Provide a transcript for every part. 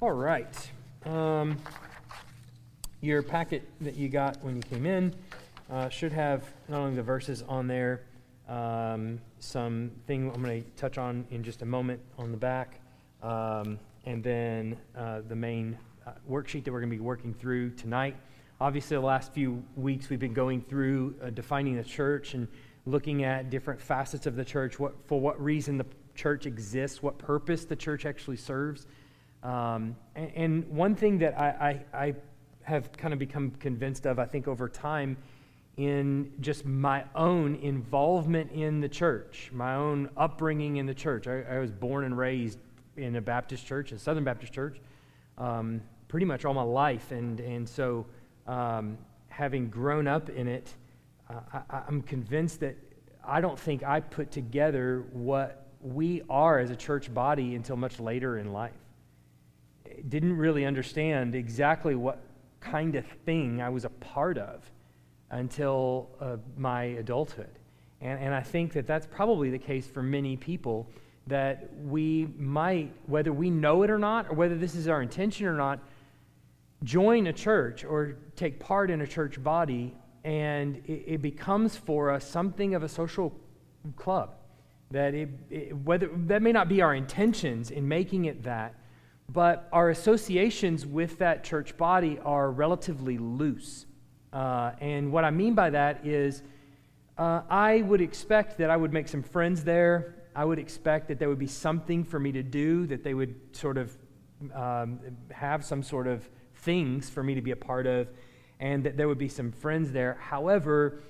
All right. Um, your packet that you got when you came in uh, should have not only the verses on there, um, some thing I'm going to touch on in just a moment on the back, um, and then uh, the main uh, worksheet that we're going to be working through tonight. Obviously, the last few weeks we've been going through uh, defining the church and looking at different facets of the church, what, for what reason the church exists, what purpose the church actually serves. Um, and, and, one thing that I, I, I have kind of become convinced of, I think, over time, in just my own involvement in the church, my own upbringing in the church. I, I was born and raised in a Baptist church, a Southern Baptist church, um, pretty much all my life. And, and so, um, having grown up in it, uh, I, I'm convinced that I don't think I put together what we are as a church body until much later in life. Didn't really understand exactly what kind of thing I was a part of until uh, my adulthood. And, and I think that that's probably the case for many people that we might, whether we know it or not, or whether this is our intention or not, join a church or take part in a church body, and it, it becomes for us something of a social club. That it, it, whether that may not be our intentions in making it that, but our associations with that church body are relatively loose. Uh, and what I mean by that is, uh, I would expect that I would make some friends there. I would expect that there would be something for me to do, that they would sort of um, have some sort of things for me to be a part of, and that there would be some friends there. However,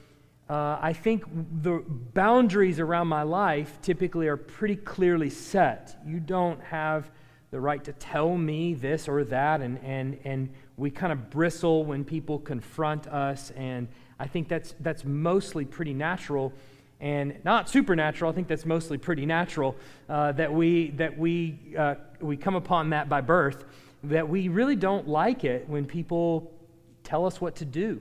uh, I think the boundaries around my life typically are pretty clearly set. You don't have the right to tell me this or that, and, and, and we kind of bristle when people confront us, and I think that's, that's mostly pretty natural and not supernatural. I think that's mostly pretty natural uh, that we, that we, uh, we come upon that by birth, that we really don't like it when people tell us what to do.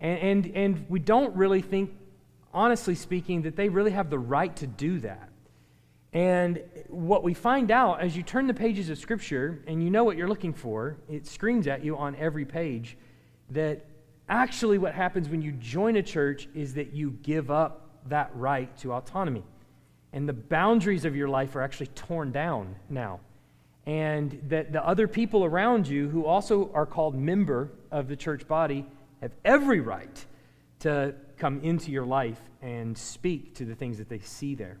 And, and, and we don't really think, honestly speaking, that they really have the right to do that. And what we find out as you turn the pages of Scripture and you know what you're looking for, it screams at you on every page that actually what happens when you join a church is that you give up that right to autonomy. And the boundaries of your life are actually torn down now. And that the other people around you who also are called member of the church body have every right to come into your life and speak to the things that they see there.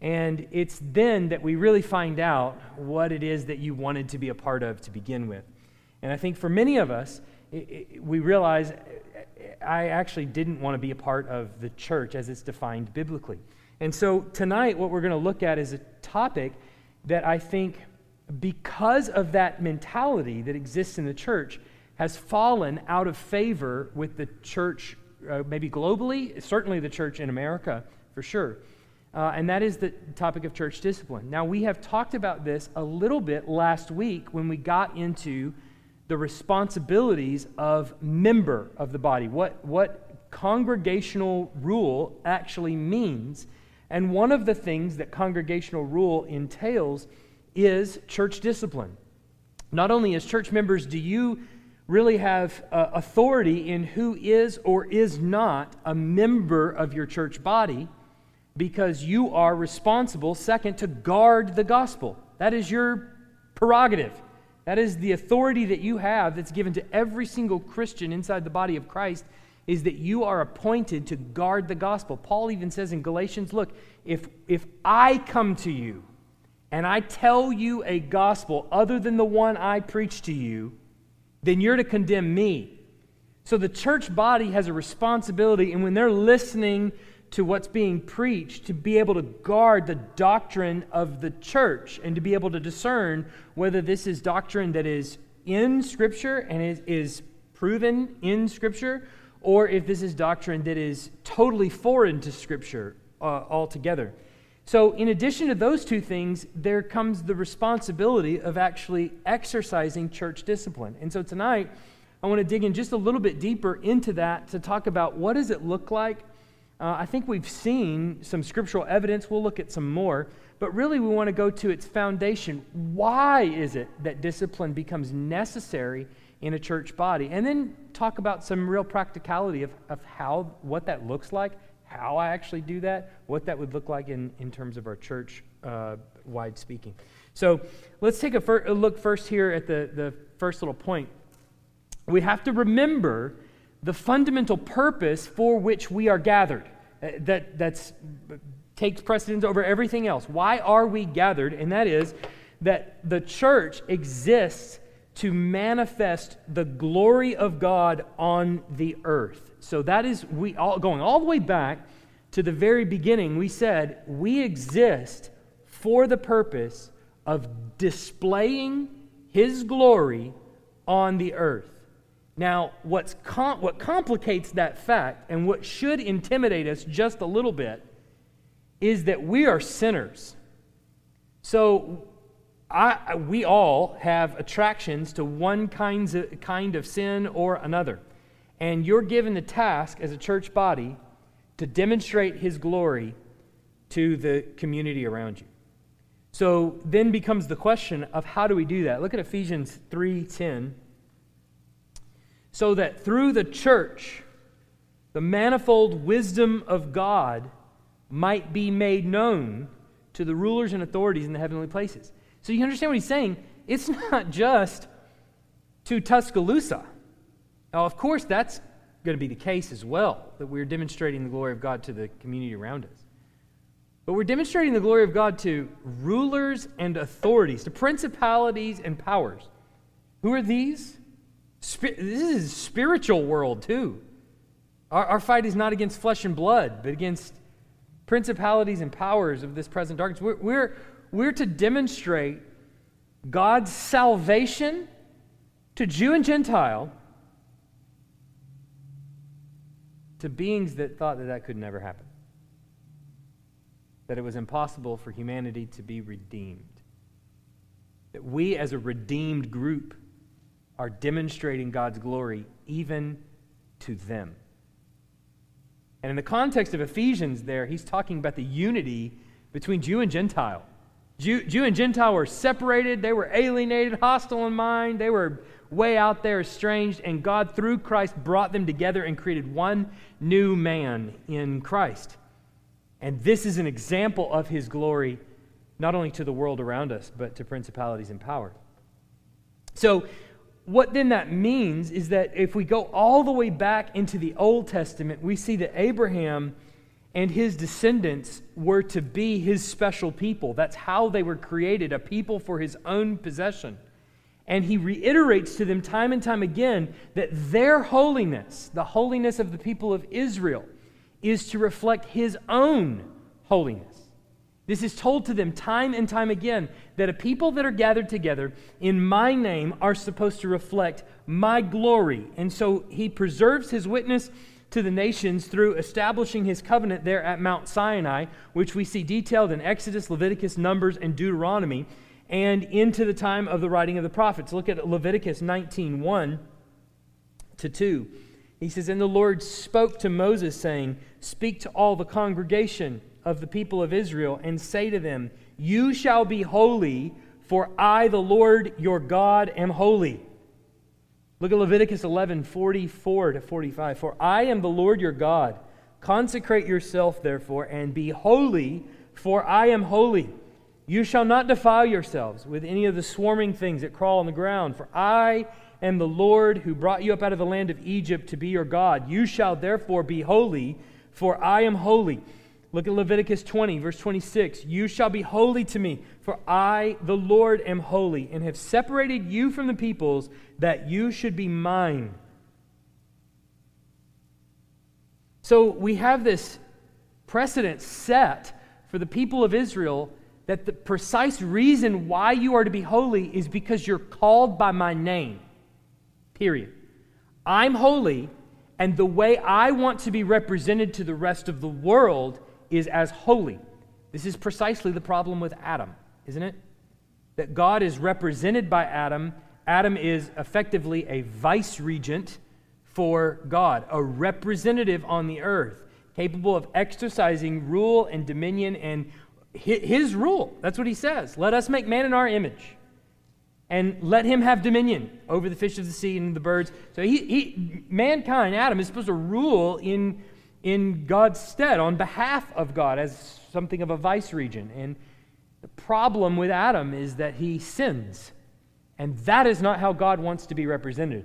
And it's then that we really find out what it is that you wanted to be a part of to begin with. And I think for many of us, it, it, we realize I actually didn't want to be a part of the church as it's defined biblically. And so tonight, what we're going to look at is a topic that I think, because of that mentality that exists in the church, has fallen out of favor with the church, uh, maybe globally, certainly the church in America, for sure uh, and that is the topic of church discipline. Now, we have talked about this a little bit last week when we got into the responsibilities of member of the body, what, what congregational rule actually means. And one of the things that congregational rule entails is church discipline. Not only as church members do you really have uh, authority in who is or is not a member of your church body, because you are responsible, second, to guard the gospel. That is your prerogative. That is the authority that you have that's given to every single Christian inside the body of Christ is that you are appointed to guard the gospel. Paul even says in Galatians, look, if if I come to you and I tell you a gospel other than the one I preach to you, then you're to condemn me. So the church body has a responsibility and when they're listening to what's being preached to be able to guard the doctrine of the church and to be able to discern whether this is doctrine that is in Scripture and is, is proven in Scripture or if this is doctrine that is totally foreign to Scripture uh, altogether. So, in addition to those two things, there comes the responsibility of actually exercising church discipline. And so tonight, I want to dig in just a little bit deeper into that to talk about what does it look like uh, I think we've seen some scriptural evidence. We'll look at some more. but really we want to go to its foundation. Why is it that discipline becomes necessary in a church body? And then talk about some real practicality of, of how, what that looks like, how I actually do that, what that would look like in, in terms of our church uh, wide speaking. So let's take a, fir- a look first here at the, the first little point. We have to remember the fundamental purpose for which we are gathered. Uh, that that's, takes precedence over everything else. Why are we gathered? And that is that the church exists to manifest the glory of God on the earth. So that is we all going all the way back to the very beginning. We said we exist for the purpose of displaying his glory on the earth. Now, what's com- what complicates that fact and what should intimidate us just a little bit is that we are sinners. So, I, we all have attractions to one kinds of, kind of sin or another. And you're given the task as a church body to demonstrate his glory to the community around you. So then becomes the question of how do we do that? Look at Ephesians 3:10 so that through the church, the manifold wisdom of God might be made known to the rulers and authorities in the heavenly places. So you understand what he's saying? It's not just to Tuscaloosa. Now, of course, that's going to be the case as well, that we're demonstrating the glory of God to the community around us. But we're demonstrating the glory of God to rulers and authorities, to principalities and powers. Who are these? This is spiritual world too. Our, our fight is not against flesh and blood, but against principalities and powers of this present darkness. We're, we're, we're to demonstrate God's salvation to Jew and Gentile to beings that thought that that could never happen. That it was impossible for humanity to be redeemed. That we, as a redeemed group, are demonstrating God's glory even to them. And in the context of Ephesians, there, he's talking about the unity between Jew and Gentile. Jew, Jew, and Gentile were separated, they were alienated, hostile in mind, they were way out there, estranged, and God, through Christ, brought them together and created one new man in Christ. And this is an example of his glory, not only to the world around us, but to principalities and power. So, what then that means is that if we go all the way back into the Old Testament, we see that Abraham and his descendants were to be his special people. That's how they were created, a people for his own possession. And he reiterates to them time and time again that their holiness, the holiness of the people of Israel, is to reflect his own holiness. This is told to them time and time again that a people that are gathered together in my name are supposed to reflect my glory. And so he preserves his witness to the nations through establishing his covenant there at Mount Sinai, which we see detailed in Exodus, Leviticus, Numbers, and Deuteronomy, and into the time of the writing of the prophets. Look at Leviticus 19 1 to 2. He says, And the Lord spoke to Moses, saying, Speak to all the congregation of the people of Israel and say to them, You shall be holy, for I, the Lord your God, am holy. Look at Leviticus 11 44 to 45. For I am the Lord your God. Consecrate yourself, therefore, and be holy, for I am holy. You shall not defile yourselves with any of the swarming things that crawl on the ground, for I am the Lord who brought you up out of the land of Egypt to be your God. You shall therefore be holy, for I am holy. Look at Leviticus 20, verse 26. You shall be holy to me, for I, the Lord, am holy, and have separated you from the peoples, that you should be mine. So we have this precedent set for the people of Israel that the precise reason why you are to be holy is because you're called by my name. Period. I'm holy, and the way I want to be represented to the rest of the world is as holy. This is precisely the problem with Adam, isn't it? That God is represented by Adam. Adam is effectively a vice regent for God, a representative on the earth, capable of exercising rule and dominion and his rule. That's what he says. Let us make man in our image. And let him have dominion over the fish of the sea and the birds. So he, he mankind, Adam, is supposed to rule in, in God's stead on behalf of God as something of a vice regent. And the problem with Adam is that he sins. And that is not how God wants to be represented.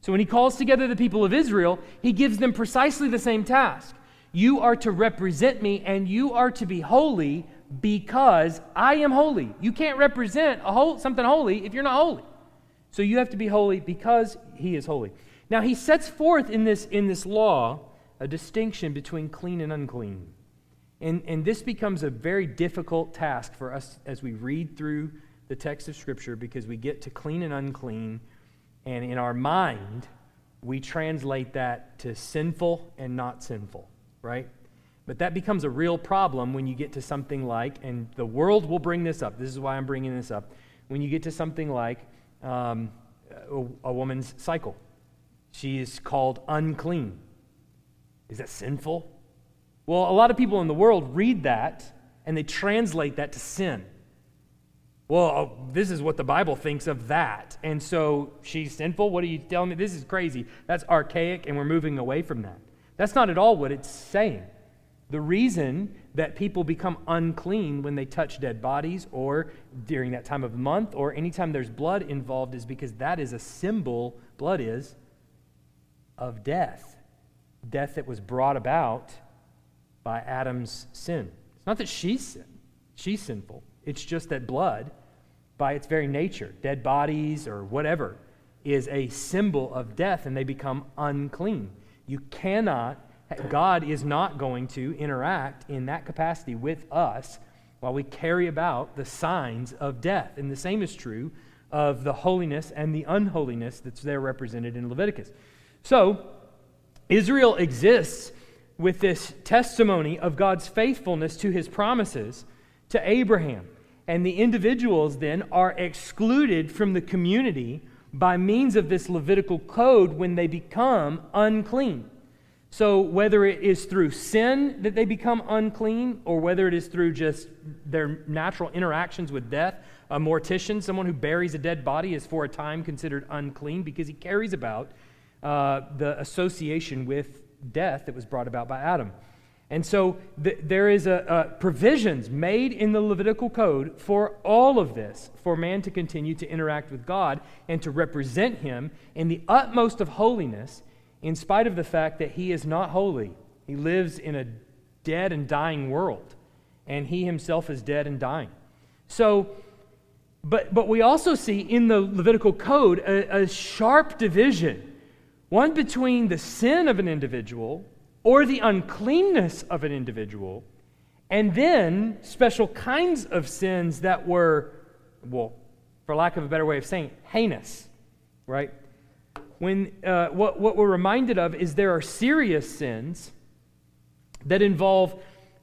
So when he calls together the people of Israel, he gives them precisely the same task. You are to represent me, and you are to be holy because I am holy. You can't represent a whole, something holy if you're not holy. So you have to be holy because he is holy. Now he sets forth in this, in this law a distinction between clean and unclean. And, and this becomes a very difficult task for us as we read through the text of Scripture because we get to clean and unclean, and in our mind, we translate that to sinful and not sinful, right? But that becomes a real problem when you get to something like, and the world will bring this up. This is why I'm bringing this up. When you get to something like um, a, a woman's cycle, she is called unclean. Is that sinful? Well, a lot of people in the world read that and they translate that to sin. Well, oh, this is what the Bible thinks of that. And so she's sinful? What are you telling me? This is crazy. That's archaic, and we're moving away from that. That's not at all what it's saying. The reason that people become unclean when they touch dead bodies or during that time of month or anytime there's blood involved is because that is a symbol, blood is, of death. Death that was brought about by Adam's sin. It's not that she's sin, she's sinful. It's just that blood, by its very nature, dead bodies or whatever, is a symbol of death and they become unclean. You cannot God is not going to interact in that capacity with us while we carry about the signs of death. And the same is true of the holiness and the unholiness that's there represented in Leviticus. So, Israel exists with this testimony of God's faithfulness to his promises to Abraham. And the individuals then are excluded from the community by means of this Levitical code when they become unclean. So, whether it is through sin that they become unclean, or whether it is through just their natural interactions with death, a mortician, someone who buries a dead body, is for a time considered unclean because he carries about uh, the association with death that was brought about by Adam. And so th- there is a, a provisions made in the Levitical code for all of this, for man to continue to interact with God and to represent him in the utmost of holiness in spite of the fact that he is not holy. He lives in a dead and dying world, and he himself is dead and dying. So, but, but we also see in the Levitical code a, a sharp division one between the sin of an individual or the uncleanness of an individual, and then special kinds of sins that were, well, for lack of a better way of saying, heinous, right? when uh, what, what we're reminded of is there are serious sins that involve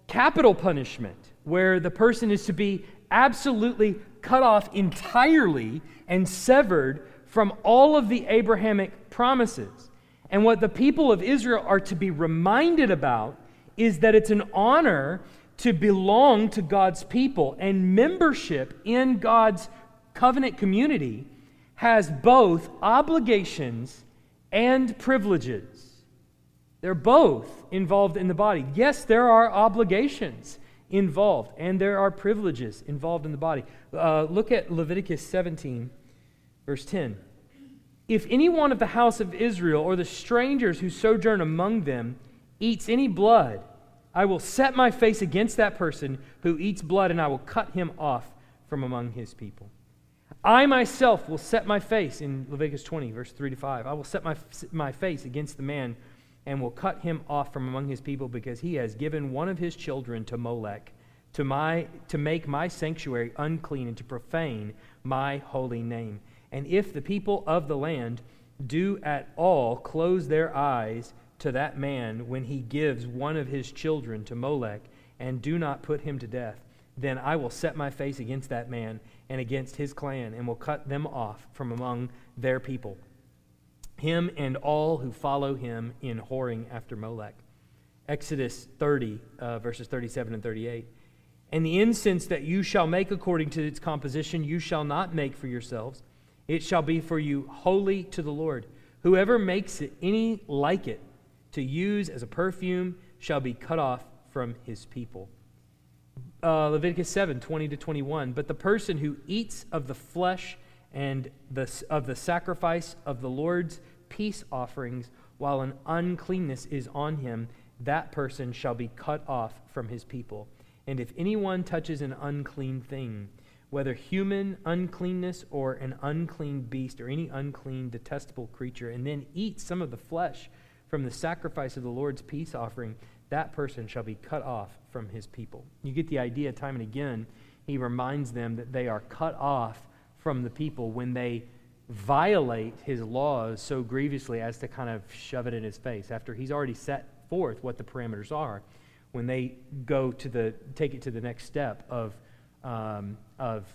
capital punishment, where the person is to be absolutely cut off entirely and severed from all of the Abrahamic promises. And what the people of Israel are to be reminded about is that it's an honor to belong to God's people, and membership in God's covenant community has both obligations and privileges. They're both involved in the body. Yes, there are obligations involved, and there are privileges involved in the body. Uh, look at Leviticus 17, verse 10. If any one of the house of Israel or the strangers who sojourn among them eats any blood, I will set my face against that person who eats blood, and I will cut him off from among his people. I myself will set my face, in Leviticus 20, verse 3 to 5, I will set my, my face against the man and will cut him off from among his people because he has given one of his children to Molech to, my, to make my sanctuary unclean and to profane my holy name. And if the people of the land do at all close their eyes to that man when he gives one of his children to Molech and do not put him to death, then I will set my face against that man and against his clan, and will cut them off from among their people, him and all who follow him in whoring after Molech. Exodus 30, uh, verses 37 and 38. And the incense that you shall make according to its composition, you shall not make for yourselves. It shall be for you holy to the Lord. Whoever makes it any like it to use as a perfume shall be cut off from his people. Uh, Leviticus 7 20 to 21. But the person who eats of the flesh and the, of the sacrifice of the Lord's peace offerings while an uncleanness is on him, that person shall be cut off from his people. And if anyone touches an unclean thing, whether human uncleanness or an unclean beast or any unclean, detestable creature, and then eat some of the flesh from the sacrifice of the Lord's peace offering, that person shall be cut off from his people. You get the idea time and again. He reminds them that they are cut off from the people when they violate his laws so grievously as to kind of shove it in his face after he's already set forth what the parameters are when they go to the take it to the next step of um, of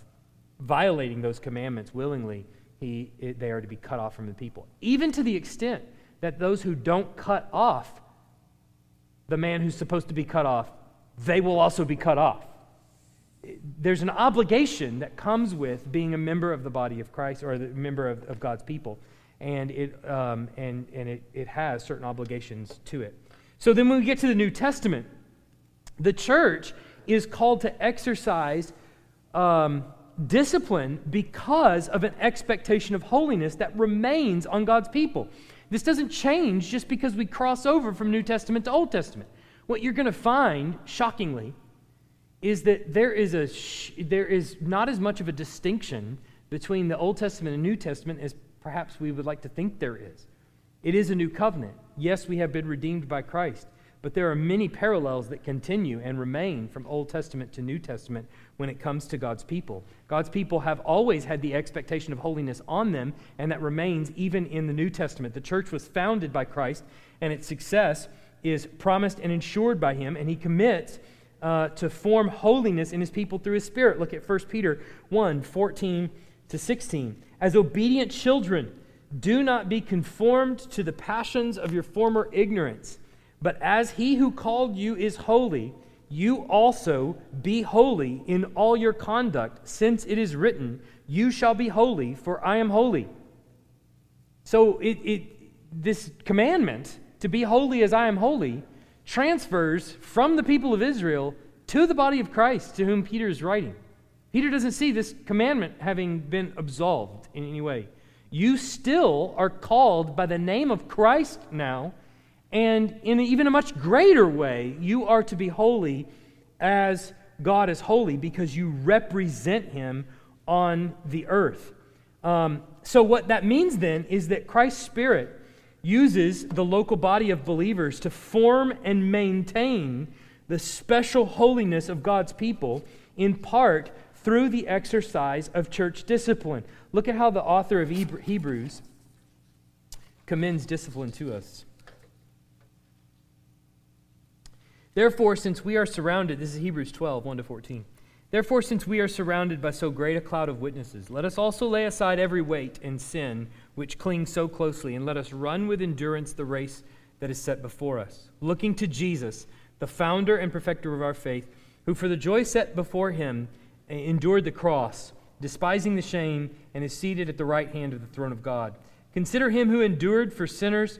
violating those commandments willingly he it, they are to be cut off from the people even to the extent that those who don't cut off the man who's supposed to be cut off they will also be cut off there's an obligation that comes with being a member of the body of Christ or a member of, of God's people. And, it, um, and, and it, it has certain obligations to it. So then when we get to the New Testament, the church is called to exercise um, discipline because of an expectation of holiness that remains on God's people. This doesn't change just because we cross over from New Testament to Old Testament. What you're going to find, shockingly, is that there is, a sh- there is not as much of a distinction between the Old Testament and New Testament as perhaps we would like to think there is. It is a new covenant. Yes, we have been redeemed by Christ, but there are many parallels that continue and remain from Old Testament to New Testament when it comes to God's people. God's people have always had the expectation of holiness on them, and that remains even in the New Testament. The church was founded by Christ, and its success is promised and ensured by Him, and He commits uh, to form holiness in his people through his spirit. Look at 1 Peter 1 14 to 16. As obedient children, do not be conformed to the passions of your former ignorance, but as he who called you is holy, you also be holy in all your conduct, since it is written, You shall be holy, for I am holy. So it, it, this commandment to be holy as I am holy transfers from the people of Israel to the body of Christ to whom Peter is writing. Peter doesn't see this commandment having been absolved in any way. You still are called by the name of Christ now, and in even a much greater way, you are to be holy as God is holy because you represent Him on the earth. Um, so, what that means then is that Christ's Spirit uses the local body of believers to form and maintain the special holiness of God's people, in part through the exercise of church discipline. Look at how the author of Hebrews commends discipline to us. Therefore, since we are surrounded, this is Hebrews 12, 1 to 14. Therefore, since we are surrounded by so great a cloud of witnesses, let us also lay aside every weight and sin which clings so closely, and let us run with endurance the race that is set before us, looking to Jesus, the founder and perfecter of our faith, who for the joy set before him eh, endured the cross, despising the shame, and is seated at the right hand of the throne of God. Consider him who endured for sinners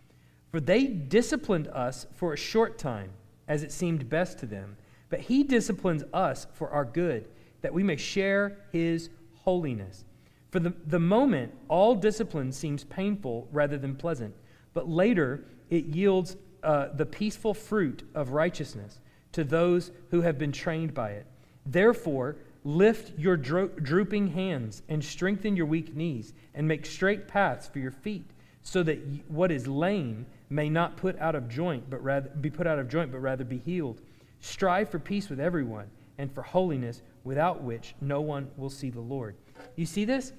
For they disciplined us for a short time, as it seemed best to them but he disciplines us for our good, that we may share his holiness. For the, the moment, all discipline seems painful rather than pleasant, but later it yields uh, the peaceful fruit of righteousness to those who have been trained by it. Therefore, lift your dro- drooping hands and strengthen your weak knees and make straight paths for your feet so that what is lame may not put out of joint but rather be put out of joint but rather be healed. Strive for peace with everyone and for holiness without which no one will see the lord. You see this?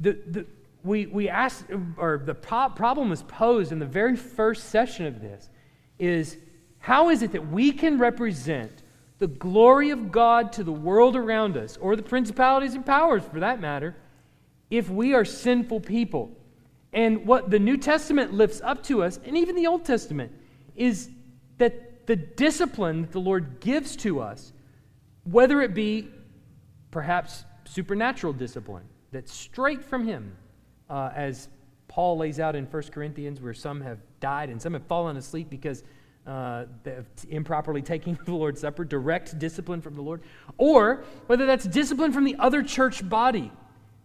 The, the, we, we asked or the pro- problem was posed in the very first session of this is how is it that we can represent the glory of god to the world around us or the principalities and powers for that matter if we are sinful people and what the New Testament lifts up to us, and even the Old Testament, is that the discipline that the Lord gives to us, whether it be perhaps supernatural discipline that's straight from Him, uh, as Paul lays out in 1 Corinthians, where some have died and some have fallen asleep because uh, improperly taking the Lord's Supper, direct discipline from the Lord, or whether that's discipline from the other church body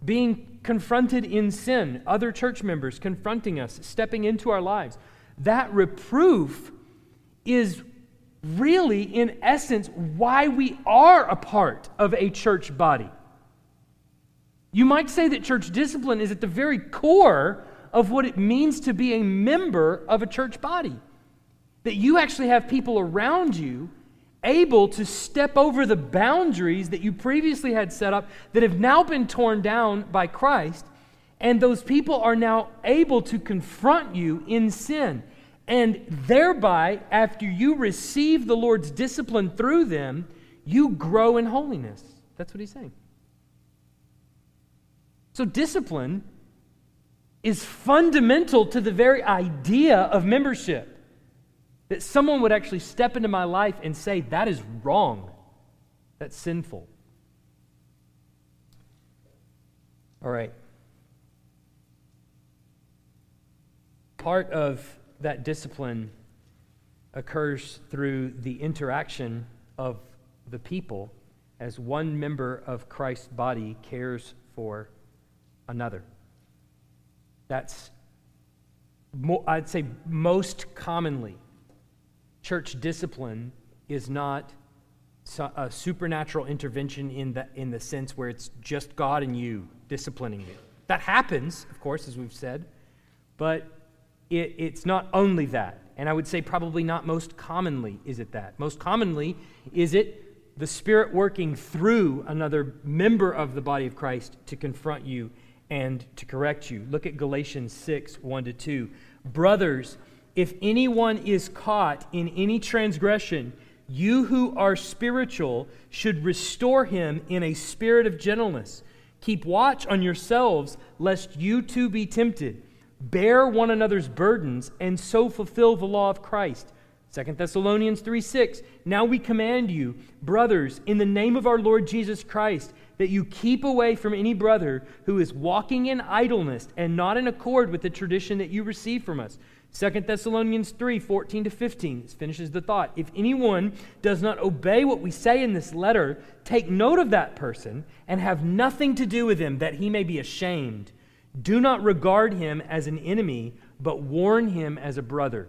being confronted in sin, other church members confronting us, stepping into our lives. That reproof is really, in essence, why we are a part of a church body. You might say that church discipline is at the very core of what it means to be a member of a church body. That you actually have people around you able to step over the boundaries that you previously had set up that have now been torn down by Christ. And those people are now able to confront you in sin. And thereby, after you receive the Lord's discipline through them, you grow in holiness. That's what he's saying. So, discipline is fundamental to the very idea of membership. That someone would actually step into my life and say, that is wrong. That's sinful. All right. Part of that discipline occurs through the interaction of the people as one member of Christ's body cares for another. That's, I'd say, most commonly church discipline is not a supernatural intervention in the, in the sense where it's just God and you disciplining you. That happens, of course, as we've said, but it, it's not only that. And I would say probably not most commonly is it that. Most commonly is it the Spirit working through another member of the body of Christ to confront you and to correct you. Look at Galatians 6 1 to 2. Brothers, if anyone is caught in any transgression, you who are spiritual should restore him in a spirit of gentleness. Keep watch on yourselves, lest you too be tempted. Bear one another's burdens, and so fulfill the law of Christ. 2 Thessalonians 3 6. Now we command you, brothers, in the name of our Lord Jesus Christ, that you keep away from any brother who is walking in idleness and not in accord with the tradition that you received from us. 2 Thessalonians 3 14 to 15 this finishes the thought. If anyone does not obey what we say in this letter, take note of that person and have nothing to do with him, that he may be ashamed. Do not regard him as an enemy, but warn him as a brother.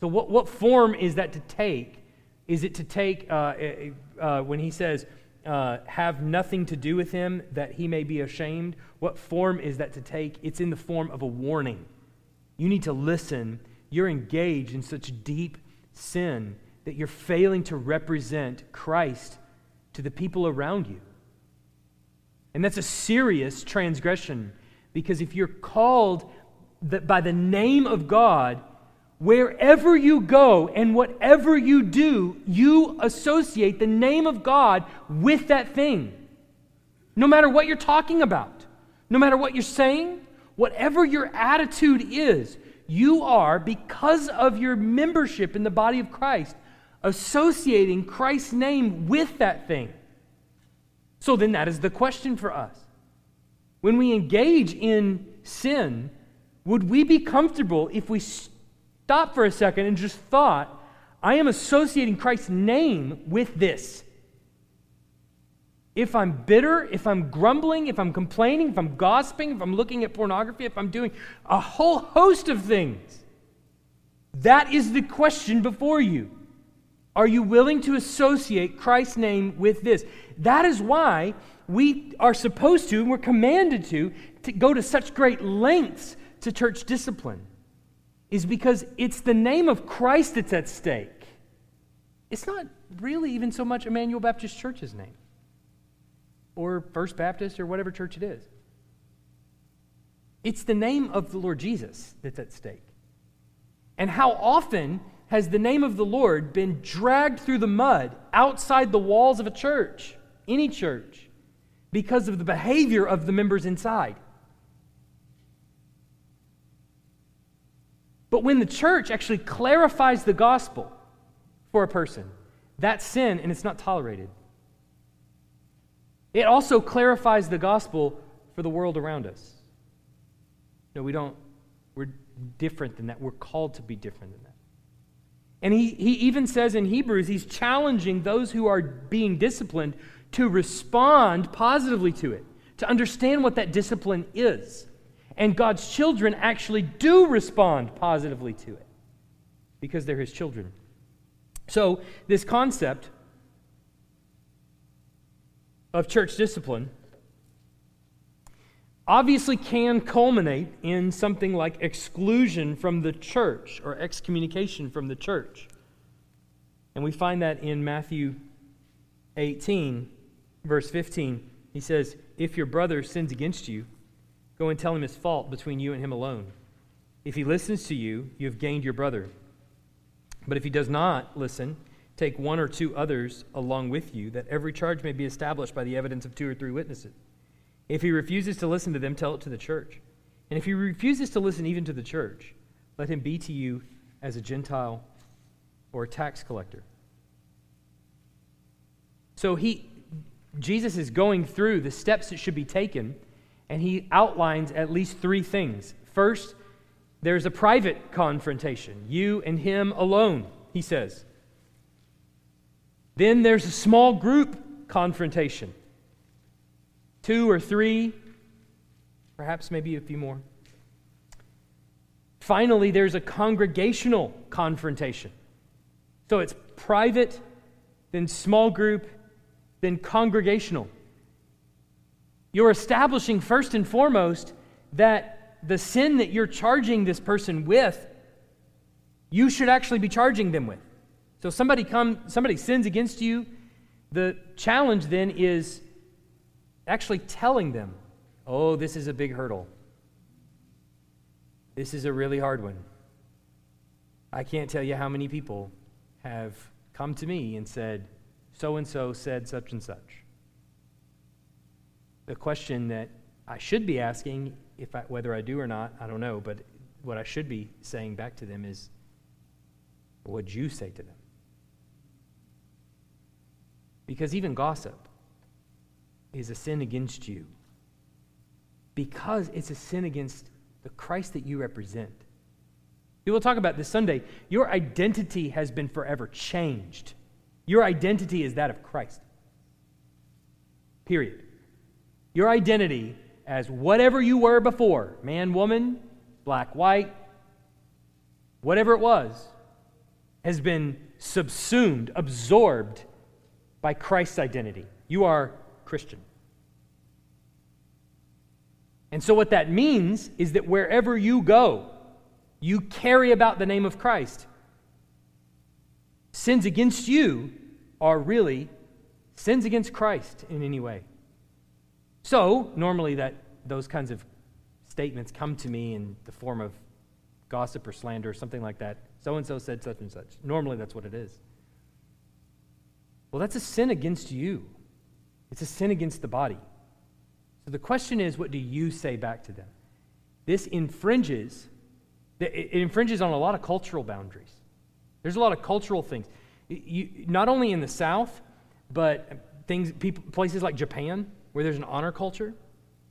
So, what, what form is that to take? Is it to take, uh, uh, when he says, uh, have nothing to do with him, that he may be ashamed? What form is that to take? It's in the form of a warning. You need to listen. You're engaged in such deep sin that you're failing to represent Christ to the people around you. And that's a serious transgression because if you're called by the name of God, wherever you go and whatever you do, you associate the name of God with that thing. No matter what you're talking about, no matter what you're saying, Whatever your attitude is, you are, because of your membership in the body of Christ, associating Christ's name with that thing. So then, that is the question for us. When we engage in sin, would we be comfortable if we stopped for a second and just thought, I am associating Christ's name with this? If I'm bitter, if I'm grumbling, if I'm complaining, if I'm gossiping, if I'm looking at pornography, if I'm doing a whole host of things, that is the question before you. Are you willing to associate Christ's name with this? That is why we are supposed to, and we're commanded to, to go to such great lengths to church discipline, is because it's the name of Christ that's at stake. It's not really even so much Emmanuel Baptist Church's name or First Baptist or whatever church it is. It's the name of the Lord Jesus that's at stake. And how often has the name of the Lord been dragged through the mud outside the walls of a church, any church, because of the behavior of the members inside? But when the church actually clarifies the gospel for a person, that's sin and it's not tolerated. It also clarifies the gospel for the world around us. No, we don't. We're different than that. We're called to be different than that. And he, he even says in Hebrews, he's challenging those who are being disciplined to respond positively to it, to understand what that discipline is. And God's children actually do respond positively to it because they're his children. So, this concept of church discipline obviously can culminate in something like exclusion from the church or excommunication from the church. And we find that in Matthew 18, verse 15. He says, If your brother sins against you, go and tell him his fault between you and him alone. If he listens to you, you have gained your brother. But if he does not listen, Take one or two others along with you, that every charge may be established by the evidence of two or three witnesses. If he refuses to listen to them, tell it to the church. And if he refuses to listen even to the church, let him be to you as a Gentile or a tax collector. So he, Jesus is going through the steps that should be taken, and he outlines at least three things. First, there's a private confrontation, you and him alone, he says. Then there's a small group confrontation two or three, perhaps maybe a few more. Finally, there's a congregational confrontation. So it's private, then small group, then congregational. You're establishing first and foremost that the sin that you're charging this person with, you should actually be charging them with. So somebody come, somebody sins against you. The challenge then is actually telling them, "Oh, this is a big hurdle. This is a really hard one." I can't tell you how many people have come to me and said, "So and so said such and such." The question that I should be asking, if I, whether I do or not, I don't know, but what I should be saying back to them is, "What'd you say to them?" Because even gossip is a sin against you. Because it's a sin against the Christ that you represent. We will talk about this Sunday. Your identity has been forever changed. Your identity is that of Christ. Period. Your identity as whatever you were before man, woman, black, white, whatever it was has been subsumed, absorbed by Christ's identity. You are Christian. And so, what that means is that wherever you go, you carry about the name of Christ. Sins against you are really sins against Christ in any way. So, normally that those kinds of statements come to me in the form of gossip or slander or something like that. So and so said such and such. Normally that's what it is. Well, that's a sin against you, it's a sin against the body. So the question is, what do you say back to them? This infringes, it infringes on a lot of cultural boundaries. There's a lot of cultural things. You, not only in the South, but things, people, places like Japan, where there's an honor culture.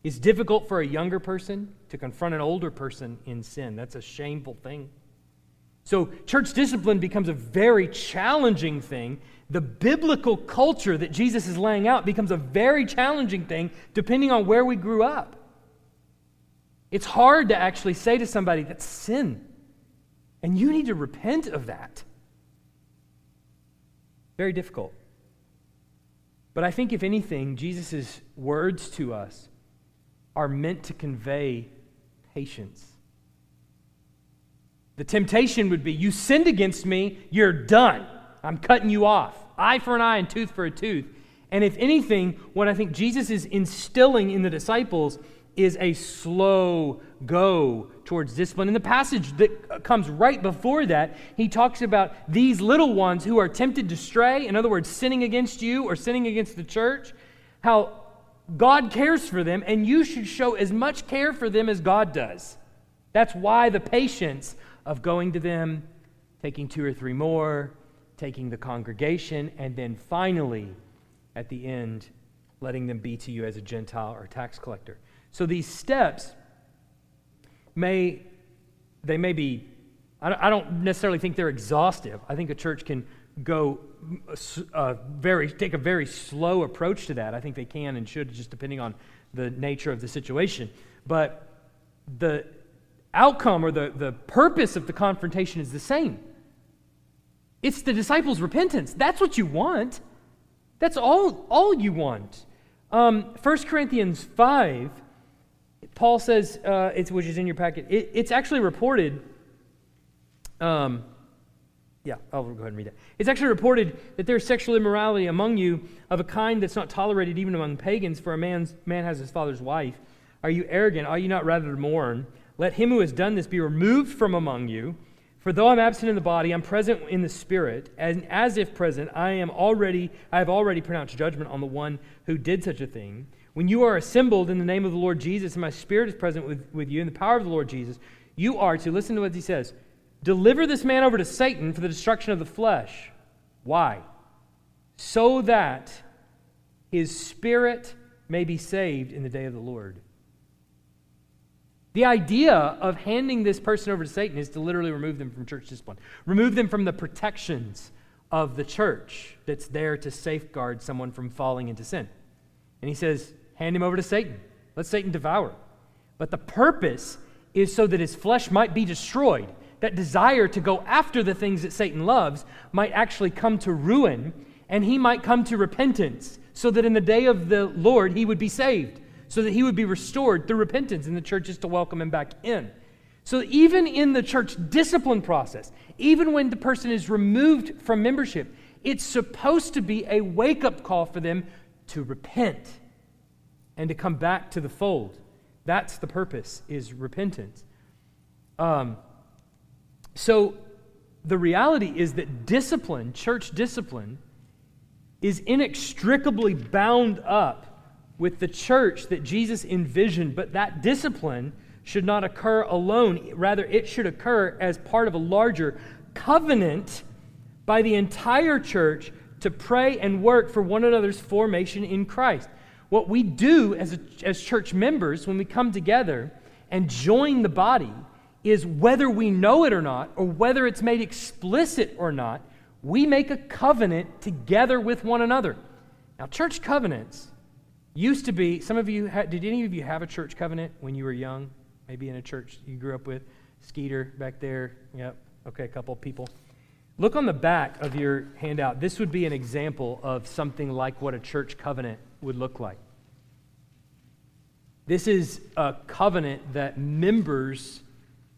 It's difficult for a younger person to confront an older person in sin. That's a shameful thing. So, church discipline becomes a very challenging thing the biblical culture that Jesus is laying out becomes a very challenging thing depending on where we grew up. It's hard to actually say to somebody that's sin, and you need to repent of that. Very difficult. But I think, if anything, Jesus' words to us are meant to convey patience. The temptation would be you sinned against me, you're done. I'm cutting you off. Eye for an eye and tooth for a tooth. And if anything, what I think Jesus is instilling in the disciples is a slow go towards discipline. In the passage that comes right before that, he talks about these little ones who are tempted to stray, in other words, sinning against you or sinning against the church, how God cares for them, and you should show as much care for them as God does. That's why the patience of going to them, taking two or three more, taking the congregation, and then finally, at the end, letting them be to you as a Gentile or tax collector. So these steps may, they may be, I don't necessarily think they're exhaustive. I think a church can go uh, very, take a very slow approach to that. I think they can and should, just depending on the nature of the situation. But the outcome or the, the purpose of the confrontation is the same. It's the disciples' repentance. That's what you want. That's all, all you want. Um, 1 Corinthians 5 Paul says, uh, it's, which is in your packet, it, it's actually reported. Um, yeah, I'll go ahead and read it. It's actually reported that there's sexual immorality among you of a kind that's not tolerated even among pagans, for a man's, man has his father's wife. Are you arrogant? Are you not rather to mourn? Let him who has done this be removed from among you. For though I'm absent in the body, I'm present in the spirit, and as if present, I am already I have already pronounced judgment on the one who did such a thing. When you are assembled in the name of the Lord Jesus, and my spirit is present with, with you in the power of the Lord Jesus, you are to, listen to what he says, deliver this man over to Satan for the destruction of the flesh. Why? So that his spirit may be saved in the day of the Lord. The idea of handing this person over to Satan is to literally remove them from church discipline, remove them from the protections of the church that's there to safeguard someone from falling into sin. And he says, hand him over to Satan. Let Satan devour. But the purpose is so that his flesh might be destroyed. That desire to go after the things that Satan loves might actually come to ruin, and he might come to repentance, so that in the day of the Lord he would be saved, so that he would be restored through repentance, and the church is to welcome him back in. So, even in the church discipline process, even when the person is removed from membership, it's supposed to be a wake up call for them to repent and to come back to the fold. That's the purpose, is repentance. Um, so the reality is that discipline, church discipline, is inextricably bound up with the church that Jesus envisioned, but that discipline should not occur alone. Rather, it should occur as part of a larger covenant by the entire church to pray and work for one another's formation in Christ. What we do as, a, as church members when we come together and join the body is whether we know it or not, or whether it's made explicit or not, we make a covenant together with one another. Now, church covenants used to be, some of you, had, did any of you have a church covenant when you were young? Maybe in a church you grew up with? Skeeter back there. Yep. Okay, a couple people. Look on the back of your handout. This would be an example of something like what a church covenant would look like. This is a covenant that members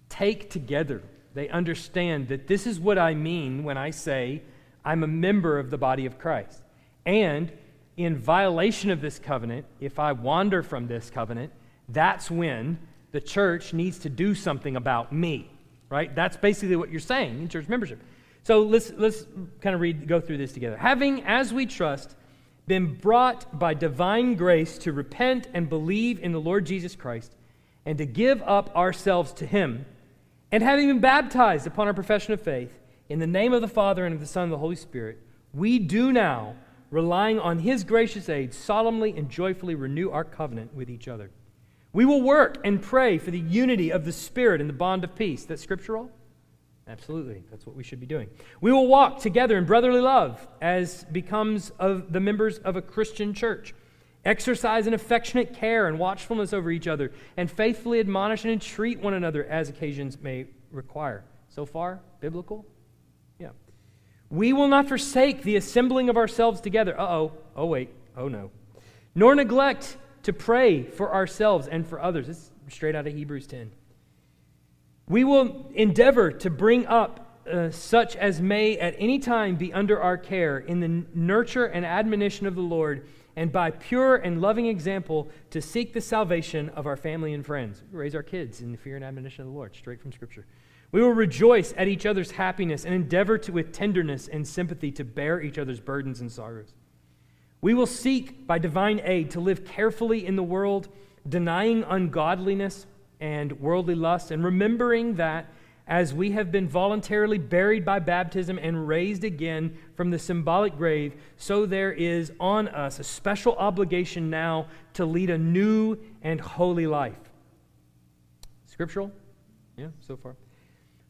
take together. They understand that this is what I mean when I say I'm a member of the body of Christ. And in violation of this covenant, if I wander from this covenant, that's when the church needs to do something about me, right? That's basically what you're saying in church membership. So let's, let's kind of read, go through this together. Having, as we trust, been brought by divine grace to repent and believe in the Lord Jesus Christ and to give up ourselves to Him, and having been baptized upon our profession of faith in the name of the Father and of the Son and the Holy Spirit, we do now, relying on His gracious aid, solemnly and joyfully renew our covenant with each other. We will work and pray for the unity of the Spirit and the bond of peace. That's scriptural? Absolutely. That's what we should be doing. We will walk together in brotherly love as becomes of the members of a Christian church. Exercise an affectionate care and watchfulness over each other, and faithfully admonish and entreat one another as occasions may require. So far, biblical? We will not forsake the assembling of ourselves together. Uh oh. Oh, wait. Oh, no. Nor neglect to pray for ourselves and for others. It's straight out of Hebrews 10. We will endeavor to bring up uh, such as may at any time be under our care in the nurture and admonition of the Lord, and by pure and loving example to seek the salvation of our family and friends. We raise our kids in the fear and admonition of the Lord, straight from Scripture. We will rejoice at each other's happiness and endeavor to, with tenderness and sympathy, to bear each other's burdens and sorrows. We will seek, by divine aid, to live carefully in the world, denying ungodliness and worldly lust, and remembering that as we have been voluntarily buried by baptism and raised again from the symbolic grave, so there is on us a special obligation now to lead a new and holy life. Scriptural? Yeah, so far.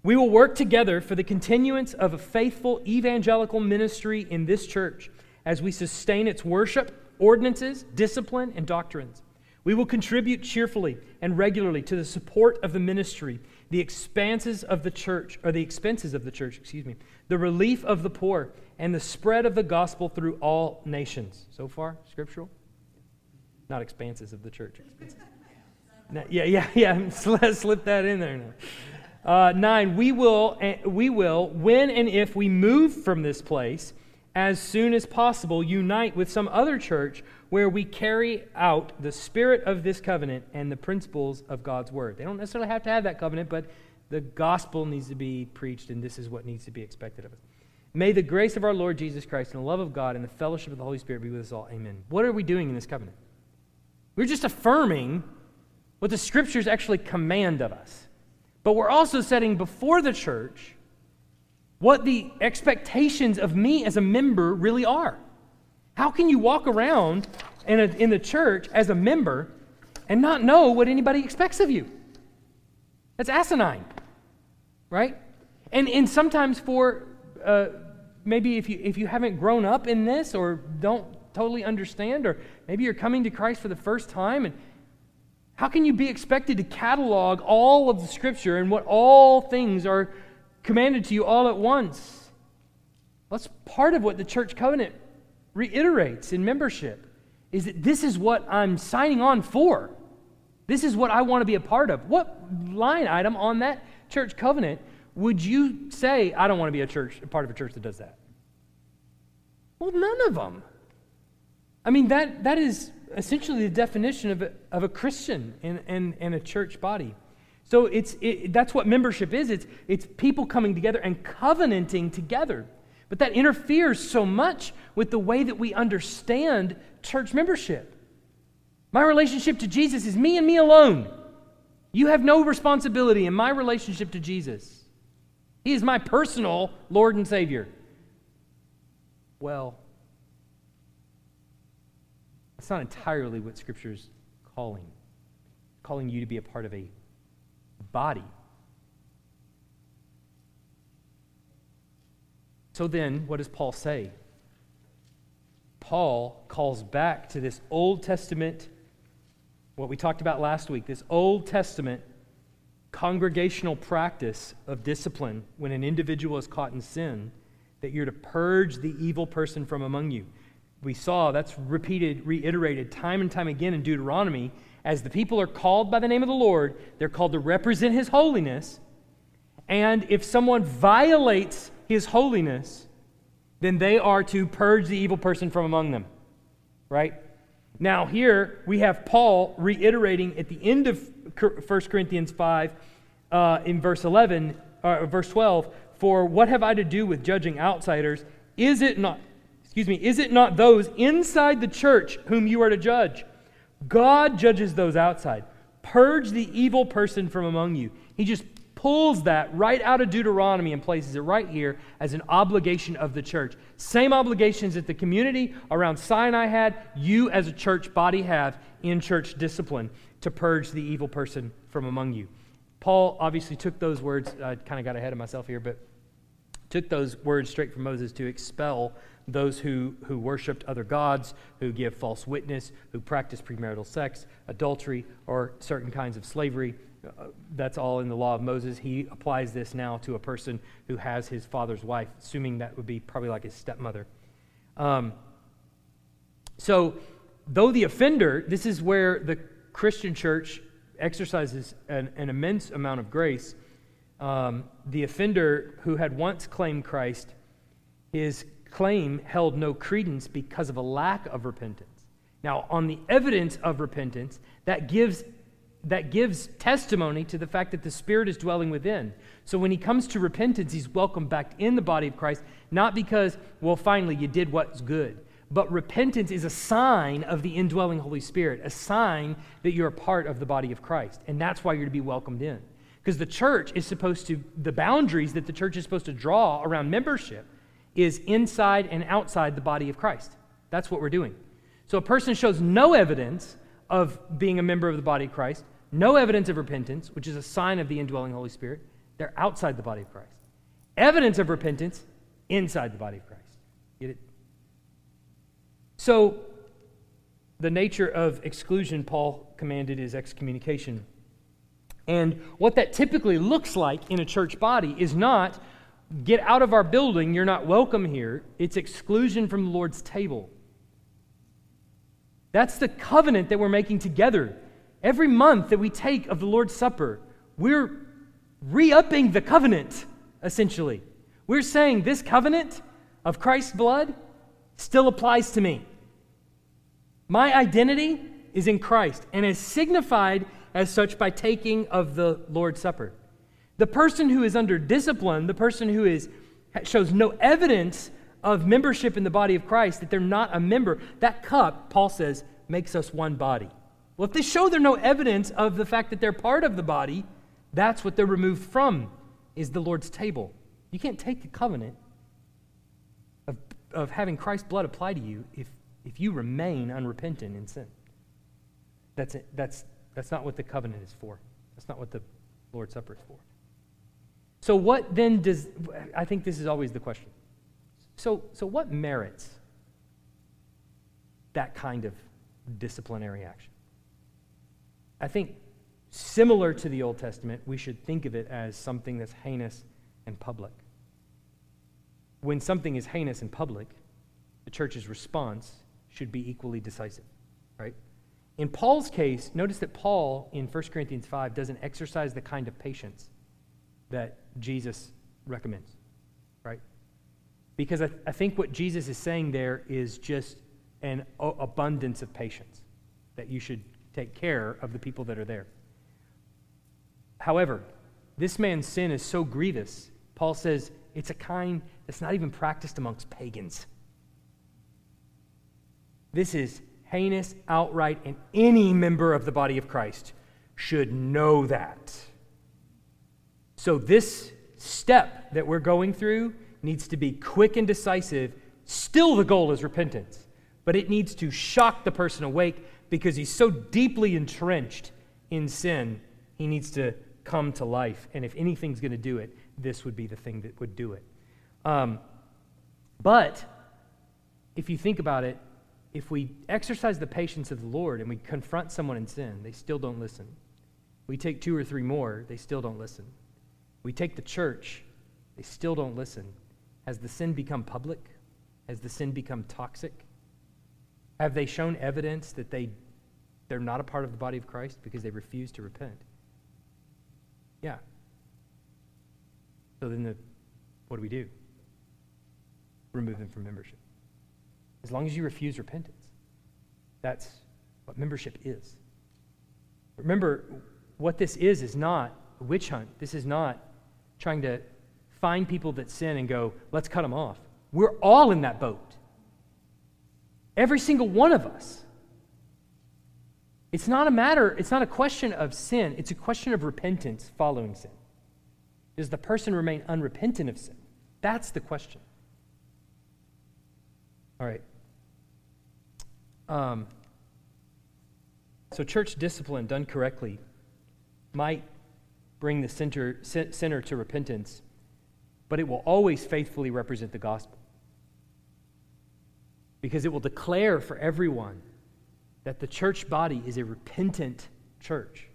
We will work together for the continuance of a faithful evangelical ministry in this church as we sustain its worship, ordinances, discipline, and doctrines. We will contribute cheerfully and regularly to the support of the ministry, the expenses of the church, or the expenses of the church, excuse me, the relief of the poor, and the spread of the gospel through all nations. So far, scriptural? Not expanses of the church. yeah, yeah, yeah. Let's slip that in there now. Uh, nine, we will, eh, we will, when and if we move from this place, as soon as possible, unite with some other church where we carry out the spirit of this covenant and the principles of God's word. They don't necessarily have to have that covenant, but the gospel needs to be preached, and this is what needs to be expected of us. May the grace of our Lord Jesus Christ and the love of God and the fellowship of the Holy Spirit be with us all. Amen. What are we doing in this covenant? We're just affirming what the scriptures actually command of us. But we're also setting before the church what the expectations of me as a member really are. How can you walk around in, a, in the church as a member and not know what anybody expects of you? That's asinine, right? And, and sometimes for uh, maybe if you, if you haven't grown up in this or don't totally understand, or maybe you're coming to Christ for the first time, and how can you be expected to catalog all of the Scripture and what all things are commanded to you all at once? That's part of what the church covenant reiterates in membership is that this is what I'm signing on for. This is what I want to be a part of. What line item on that church covenant would you say, I don't want to be a church, a part of a church that does that? Well, none of them. I mean, that, that is essentially the definition of a, of a Christian and, and, and a church body. So it's, it, that's what membership is it's, it's people coming together and covenanting together. But that interferes so much with the way that we understand church membership. My relationship to Jesus is me and me alone. You have no responsibility in my relationship to Jesus. He is my personal Lord and Savior. Well, that's not entirely what Scripture is calling. Calling you to be a part of a body So then, what does Paul say? Paul calls back to this Old Testament, what we talked about last week, this Old Testament congregational practice of discipline when an individual is caught in sin, that you're to purge the evil person from among you. We saw that's repeated, reiterated time and time again in Deuteronomy. As the people are called by the name of the Lord, they're called to represent his holiness. And if someone violates his holiness, then they are to purge the evil person from among them. Right? Now, here we have Paul reiterating at the end of 1 Corinthians 5, uh, in verse 11, or verse 12, for what have I to do with judging outsiders? Is it not, excuse me, is it not those inside the church whom you are to judge? God judges those outside. Purge the evil person from among you. He just pulls that right out of Deuteronomy and places it right here as an obligation of the church. Same obligations that the community around Sinai had, you as a church body have in church discipline to purge the evil person from among you. Paul obviously took those words, I kind of got ahead of myself here, but took those words straight from Moses to expel those who, who worshiped other gods, who give false witness, who practice premarital sex, adultery, or certain kinds of slavery. Uh, that's all in the law of Moses. He applies this now to a person who has his father's wife, assuming that would be probably like his stepmother. Um, so, though the offender, this is where the Christian church exercises an, an immense amount of grace. Um, the offender who had once claimed Christ, his claim held no credence because of a lack of repentance. Now, on the evidence of repentance, that gives, that gives testimony to the fact that the Spirit is dwelling within. So when he comes to repentance, he's welcomed back in the body of Christ, not because, well, finally, you did what's good. But repentance is a sign of the indwelling Holy Spirit, a sign that you're a part of the body of Christ. And that's why you're to be welcomed in. Because the church is supposed to, the boundaries that the church is supposed to draw around membership is inside and outside the body of Christ. That's what we're doing. So a person shows no evidence of being a member of the body of Christ, no evidence of repentance, which is a sign of the indwelling Holy Spirit. They're outside the body of Christ. Evidence of repentance, inside the body of Christ. Get it? So, the nature of exclusion Paul commanded is excommunication. And what that typically looks like in a church body is not get out of our building, you're not welcome here. It's exclusion from the Lord's table. That's the covenant that we're making together. Every month that we take of the Lord's Supper, we're re upping the covenant, essentially. We're saying this covenant of Christ's blood still applies to me. My identity is in Christ and is signified as such by taking of the Lord's Supper. The person who is under discipline, the person who is, shows no evidence of membership in the body of Christ, that they're not a member, that cup, Paul says, makes us one body. Well, if they show there no evidence of the fact that they're part of the body, that's what they're removed from, is the Lord's table. You can't take the covenant of, of having Christ's blood apply to you if, if you remain unrepentant in sin. That's, it. That's, that's not what the covenant is for. That's not what the Lord's Supper is for. So, what then does, I think this is always the question. So, so what merits that kind of disciplinary action? I think similar to the Old Testament, we should think of it as something that's heinous and public. When something is heinous and public, the church's response should be equally decisive, right? In Paul's case, notice that Paul in 1 Corinthians 5 doesn't exercise the kind of patience that Jesus recommends, right? Because I, I think what Jesus is saying there is just an o- abundance of patience, that you should take care of the people that are there. However, this man's sin is so grievous, Paul says it's a kind that's not even practiced amongst pagans. This is heinous outright, and any member of the body of Christ should know that. So, this step that we're going through needs to be quick and decisive. Still, the goal is repentance, but it needs to shock the person awake because he's so deeply entrenched in sin, he needs to come to life. And if anything's going to do it, this would be the thing that would do it. Um, but if you think about it, if we exercise the patience of the Lord and we confront someone in sin, they still don't listen. We take two or three more, they still don't listen. We take the church, they still don't listen. Has the sin become public? Has the sin become toxic? Have they shown evidence that they, they're not a part of the body of Christ because they refuse to repent? Yeah. So then the, what do we do? Remove them from membership. As long as you refuse repentance, that's what membership is. Remember, what this is is not a witch hunt. This is not trying to find people that sin and go, let's cut them off. We're all in that boat. Every single one of us. It's not a matter, it's not a question of sin, it's a question of repentance following sin. Does the person remain unrepentant of sin? That's the question. All right. Um, so, church discipline done correctly might bring the sinner, sinner to repentance, but it will always faithfully represent the gospel. Because it will declare for everyone that the church body is a repentant church.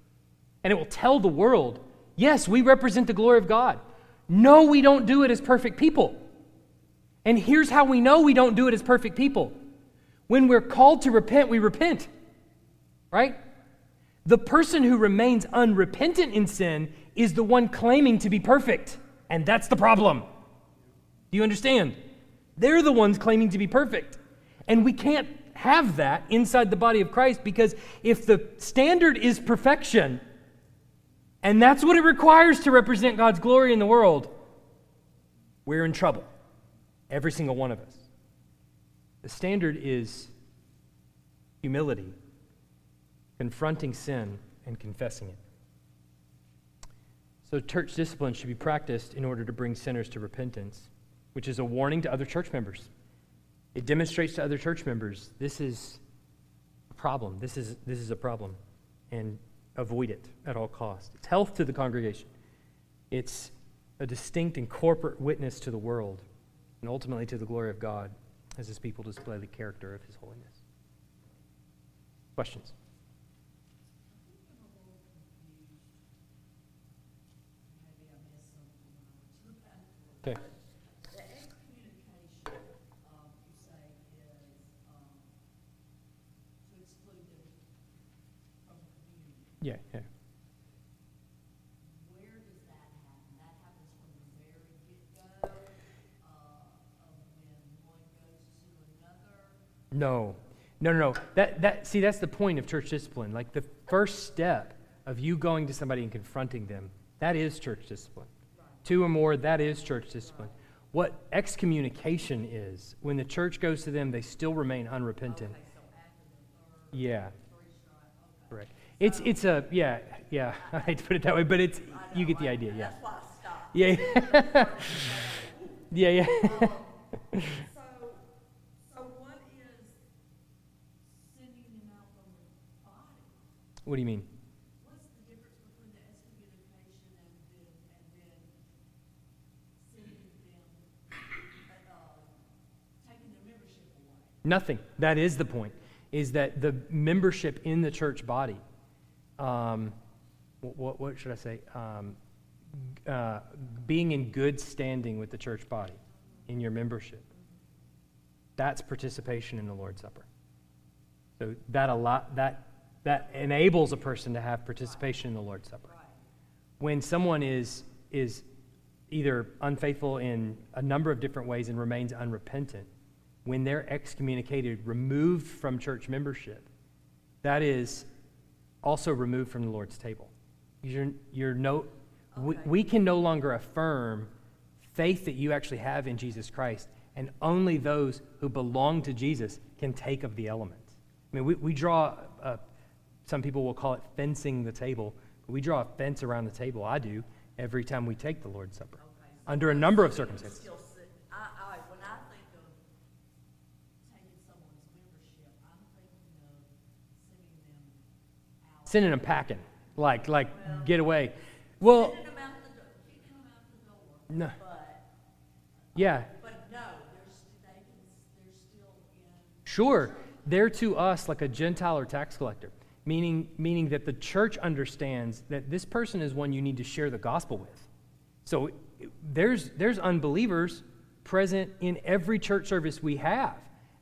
And it will tell the world yes, we represent the glory of God. No, we don't do it as perfect people. And here's how we know we don't do it as perfect people when we're called to repent, we repent, right? The person who remains unrepentant in sin is the one claiming to be perfect. And that's the problem. Do you understand? They're the ones claiming to be perfect. And we can't have that inside the body of Christ because if the standard is perfection, and that's what it requires to represent God's glory in the world, we're in trouble. Every single one of us. The standard is humility, confronting sin and confessing it. So, church discipline should be practiced in order to bring sinners to repentance, which is a warning to other church members. It demonstrates to other church members this is a problem. This is, this is a problem. And avoid it at all costs. It's health to the congregation, it's a distinct and corporate witness to the world, and ultimately to the glory of God as his people display the character of his holiness. Questions? Okay. Yeah, yeah. Where does that happen? That happens from the very get-go, uh, of when one goes to another? No. No, no, no. That, that, see, that's the point of church discipline. Like the first step of you going to somebody and confronting them, that is church discipline. Two or more, that is church discipline. What excommunication is, when the church goes to them, they still remain unrepentant. Okay, so after the third, Yeah, three strike, okay. correct. It's, it's a, yeah, yeah, I hate to put it that way, but it's, you get the idea, yeah. That's why I stopped. Yeah, yeah, yeah. So, so what is sending them out from the body? What do you mean? What's the difference between the excommunication and then, and then sending them, uh, taking their membership away? Nothing. That is the point. Is that the membership in the church body? Um, what, what should I say? Um, uh, being in good standing with the church body in your membership. That's participation in the Lord's Supper. So that a lot that that enables a person to have participation in the Lord's Supper. When someone is is either unfaithful in a number of different ways and remains unrepentant, when they're excommunicated, removed from church membership, that is also removed from the Lord's table. You're, you're no, we, Okay. we can no longer affirm faith that you actually have in Jesus Christ, and only those who belong to Jesus can take of the elements. I mean, we, we draw, uh, some people will call it fencing the table, but we draw a fence around the table. I do every time we take the Lord's Supper, Okay, so under a number of circumstances. Still sit, I, I, when I think of taking someone's membership, I'm thinking of sending them out. Sending them packing, like, like, get away. Well, them out the door, them out the door. No. But, yeah, but no, they're, they can, they're still in. Sure, they're to us like a Gentile or tax collector, meaning, meaning that the church understands that this person is one you need to share the gospel with. So there's, there's unbelievers present in every church service we have,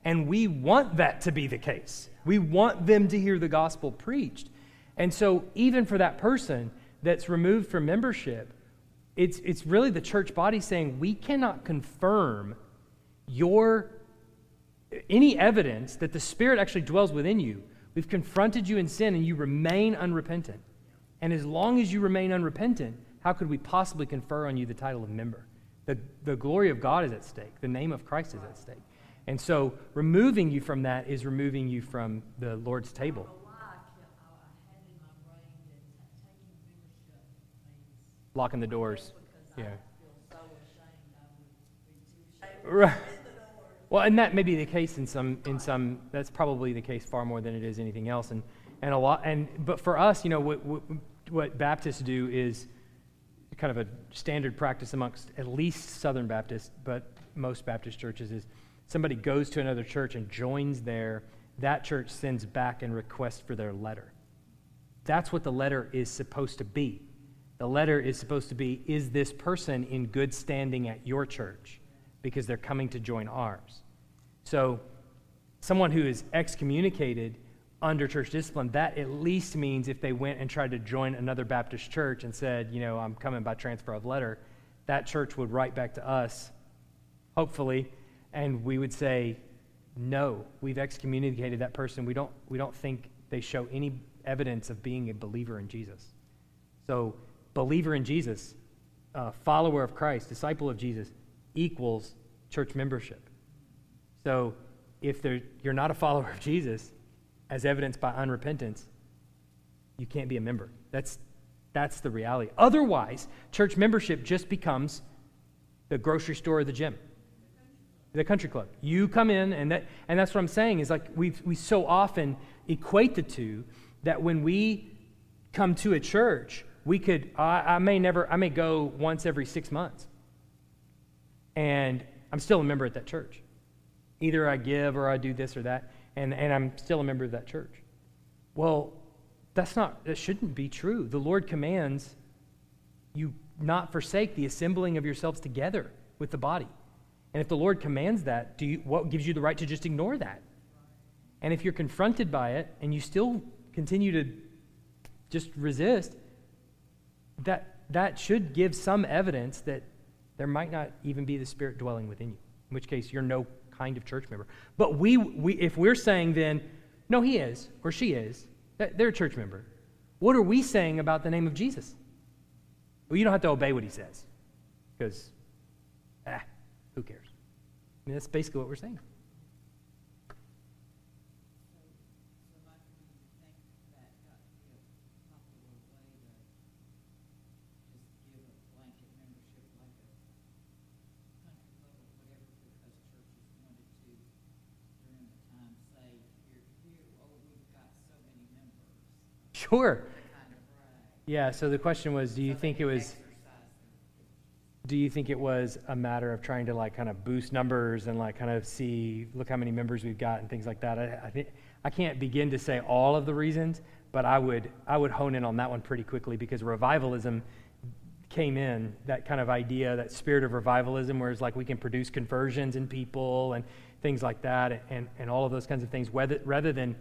and we want that to be the case. We want them to hear the gospel preached. And so, even for that person that's removed from membership, it's, it's really the church body saying, we cannot confirm your any evidence that the Spirit actually dwells within you, we've confronted you in sin and you remain unrepentant. And as long as you remain unrepentant, how could we possibly confer on you the title of member? The, the glory of God is at stake, the name of Christ is at stake. And so, removing you from that is removing you from the Lord's table, don't know why I kept, I, I had in my brain that ta- taking membership means. locking the doors. Yeah. feel so ashamed, I would be too ashamed. to Right. Well, and that may be the case in some, in some, that's probably the case far more than it is anything else. And, and a lot, and, but for us, you know, what, what, what Baptists do is kind of a standard practice amongst at least Southern Baptists, but most Baptist churches is somebody goes to another church and joins there, that church sends back and requests for their letter. That's what the letter is supposed to be. The letter is supposed to be Is this person in good standing at your church? Because they're coming to join ours. So, someone who is excommunicated under church discipline, that at least means if they went and tried to join another Baptist church and said, you know, I'm coming by transfer of letter, that church would write back to us, hopefully, and we would say, no, we've excommunicated that person. We don't, we don't think they show any evidence of being a believer in Jesus. So, believer in Jesus, uh, follower of Christ, disciple of Jesus, equals church membership. So, if you're not a follower of Jesus, as evidenced by unrepentance, you can't be a member. That's, that's the reality. Otherwise, church membership just becomes the grocery store or the gym, the country club. You come in, and, that, and that's what I'm saying is like we we so often equate the two that when we come to a church, we could, I, I may never, I may go once every six months, and I'm still a member at that church. Either I give or I do this or that and, and I'm still a member of that church. Well, that's not, that shouldn't be true. The Lord commands you not forsake the assembling of yourselves together with the body. And if the Lord commands that, do you, what gives you the right to just ignore that? And if you're confronted by it and you still continue to just resist, that, that should give some evidence that there might not even be the Spirit dwelling within you, in which case you're no kind of church member. But we, we, if we're saying then, no, he is, or she is, they're a church member, what are we saying about the name of Jesus? Well, you don't have to obey what he says, because, ah, who cares? I mean, that's basically what we're saying. Sure. Yeah, so the question was do you think it was do you think it was a matter of trying to like kind of boost numbers and like kind of see look how many members we've got and things like that i, I think i can't begin to say all of the reasons but i would i would hone in on that one pretty quickly because revivalism came in that kind of idea that spirit of revivalism where it's like we can produce conversions in people and things like that and, and all of those kinds of things whether, rather than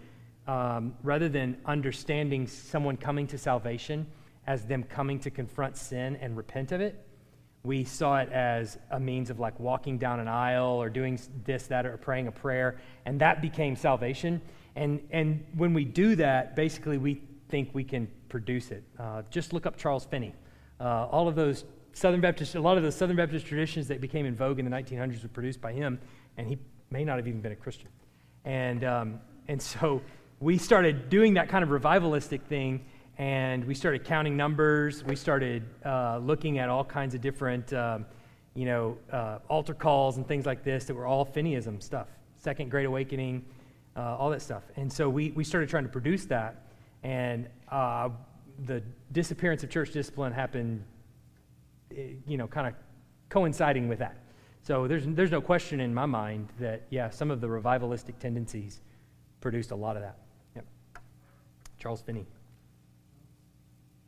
um, rather than understanding someone coming to salvation as them coming to confront sin and repent of it, we saw it as a means of like walking down an aisle or doing this, that, or praying a prayer, and that became salvation. And, and when we do that, basically we think we can produce it. Uh, just look up Charles Finney. Uh, all of those Southern Baptist, a lot of the Southern Baptist traditions that became in vogue in the 1900s were produced by him, and he may not have even been a Christian. And, um, and so we started doing that kind of revivalistic thing and we started counting numbers. We started uh, looking at all kinds of different, um, you know, uh, altar calls and things like this that were all Finneyism stuff, Second Great Awakening, uh, all that stuff. And so we, we started trying to produce that. And uh, the disappearance of church discipline happened, eh, you know, kind of coinciding with that. So there's, there's no question in my mind that, yeah, some of the revivalistic tendencies produced a lot of that. Charles Finney.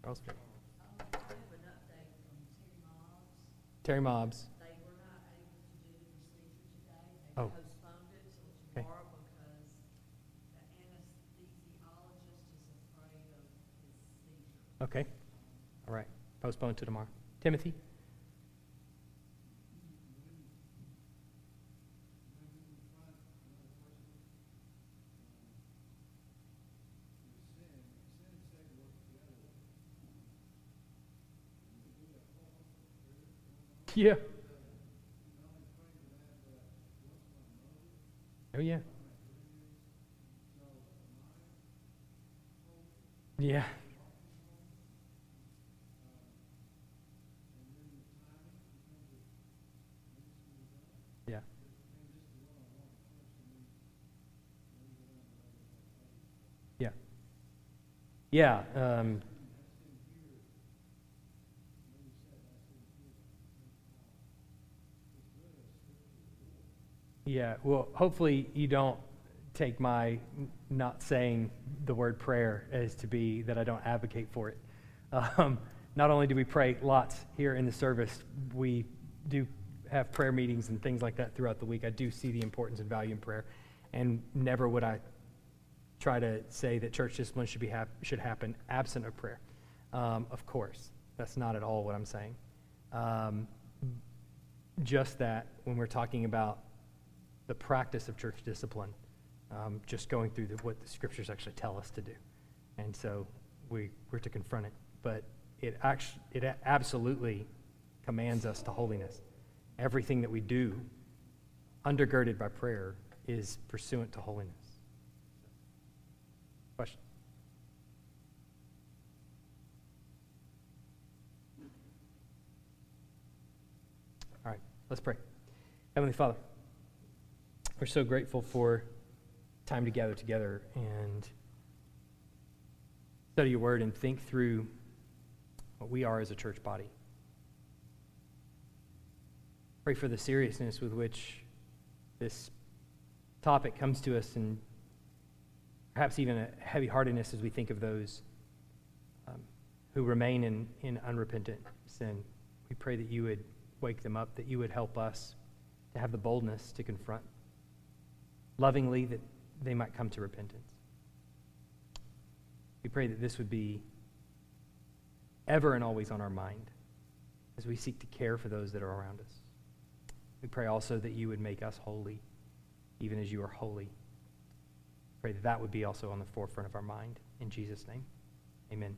Charles Finney. Terry Mobbs. They were not able to do the procedure today. They Oh. postponed it till tomorrow because the anesthesiologist is afraid of his seizure. Okay. All right. Postponed to tomorrow. Timothy? Yeah. Oh, yeah. Yeah. Yeah. Yeah. Yeah. Um, Yeah, well, hopefully you don't take my not saying the word prayer as to be that I don't advocate for it. Um, not only do we pray lots here in the service, we do have prayer meetings and things like that throughout the week. I do see the importance and value in prayer, and never would I try to say that church discipline should be hap- should happen absent of prayer. Um, of course, that's not at all what I'm saying. Um, just that when we're talking about the practice of church discipline, um, just going through the, what the scriptures actually tell us to do. And so we, we're to confront it. But it, actually, it absolutely commands us to holiness. Everything that we do, undergirded by prayer, is pursuant to holiness. Question? All right, let's pray. Heavenly Father, we're so grateful for time to gather together and study your word and think through what we are as a church body. Pray for the seriousness with which this topic comes to us and perhaps even a heavy heartedness as we think of those um, who remain in, in unrepentant sin. We pray that you would wake them up, that you would help us to have the boldness to confront lovingly that they might come to repentance. We pray that this would be ever and always on our mind as we seek to care for those that are around us. We pray also that you would make us holy, even as you are holy. Pray that that would be also on the forefront of our mind. In Jesus' name, amen.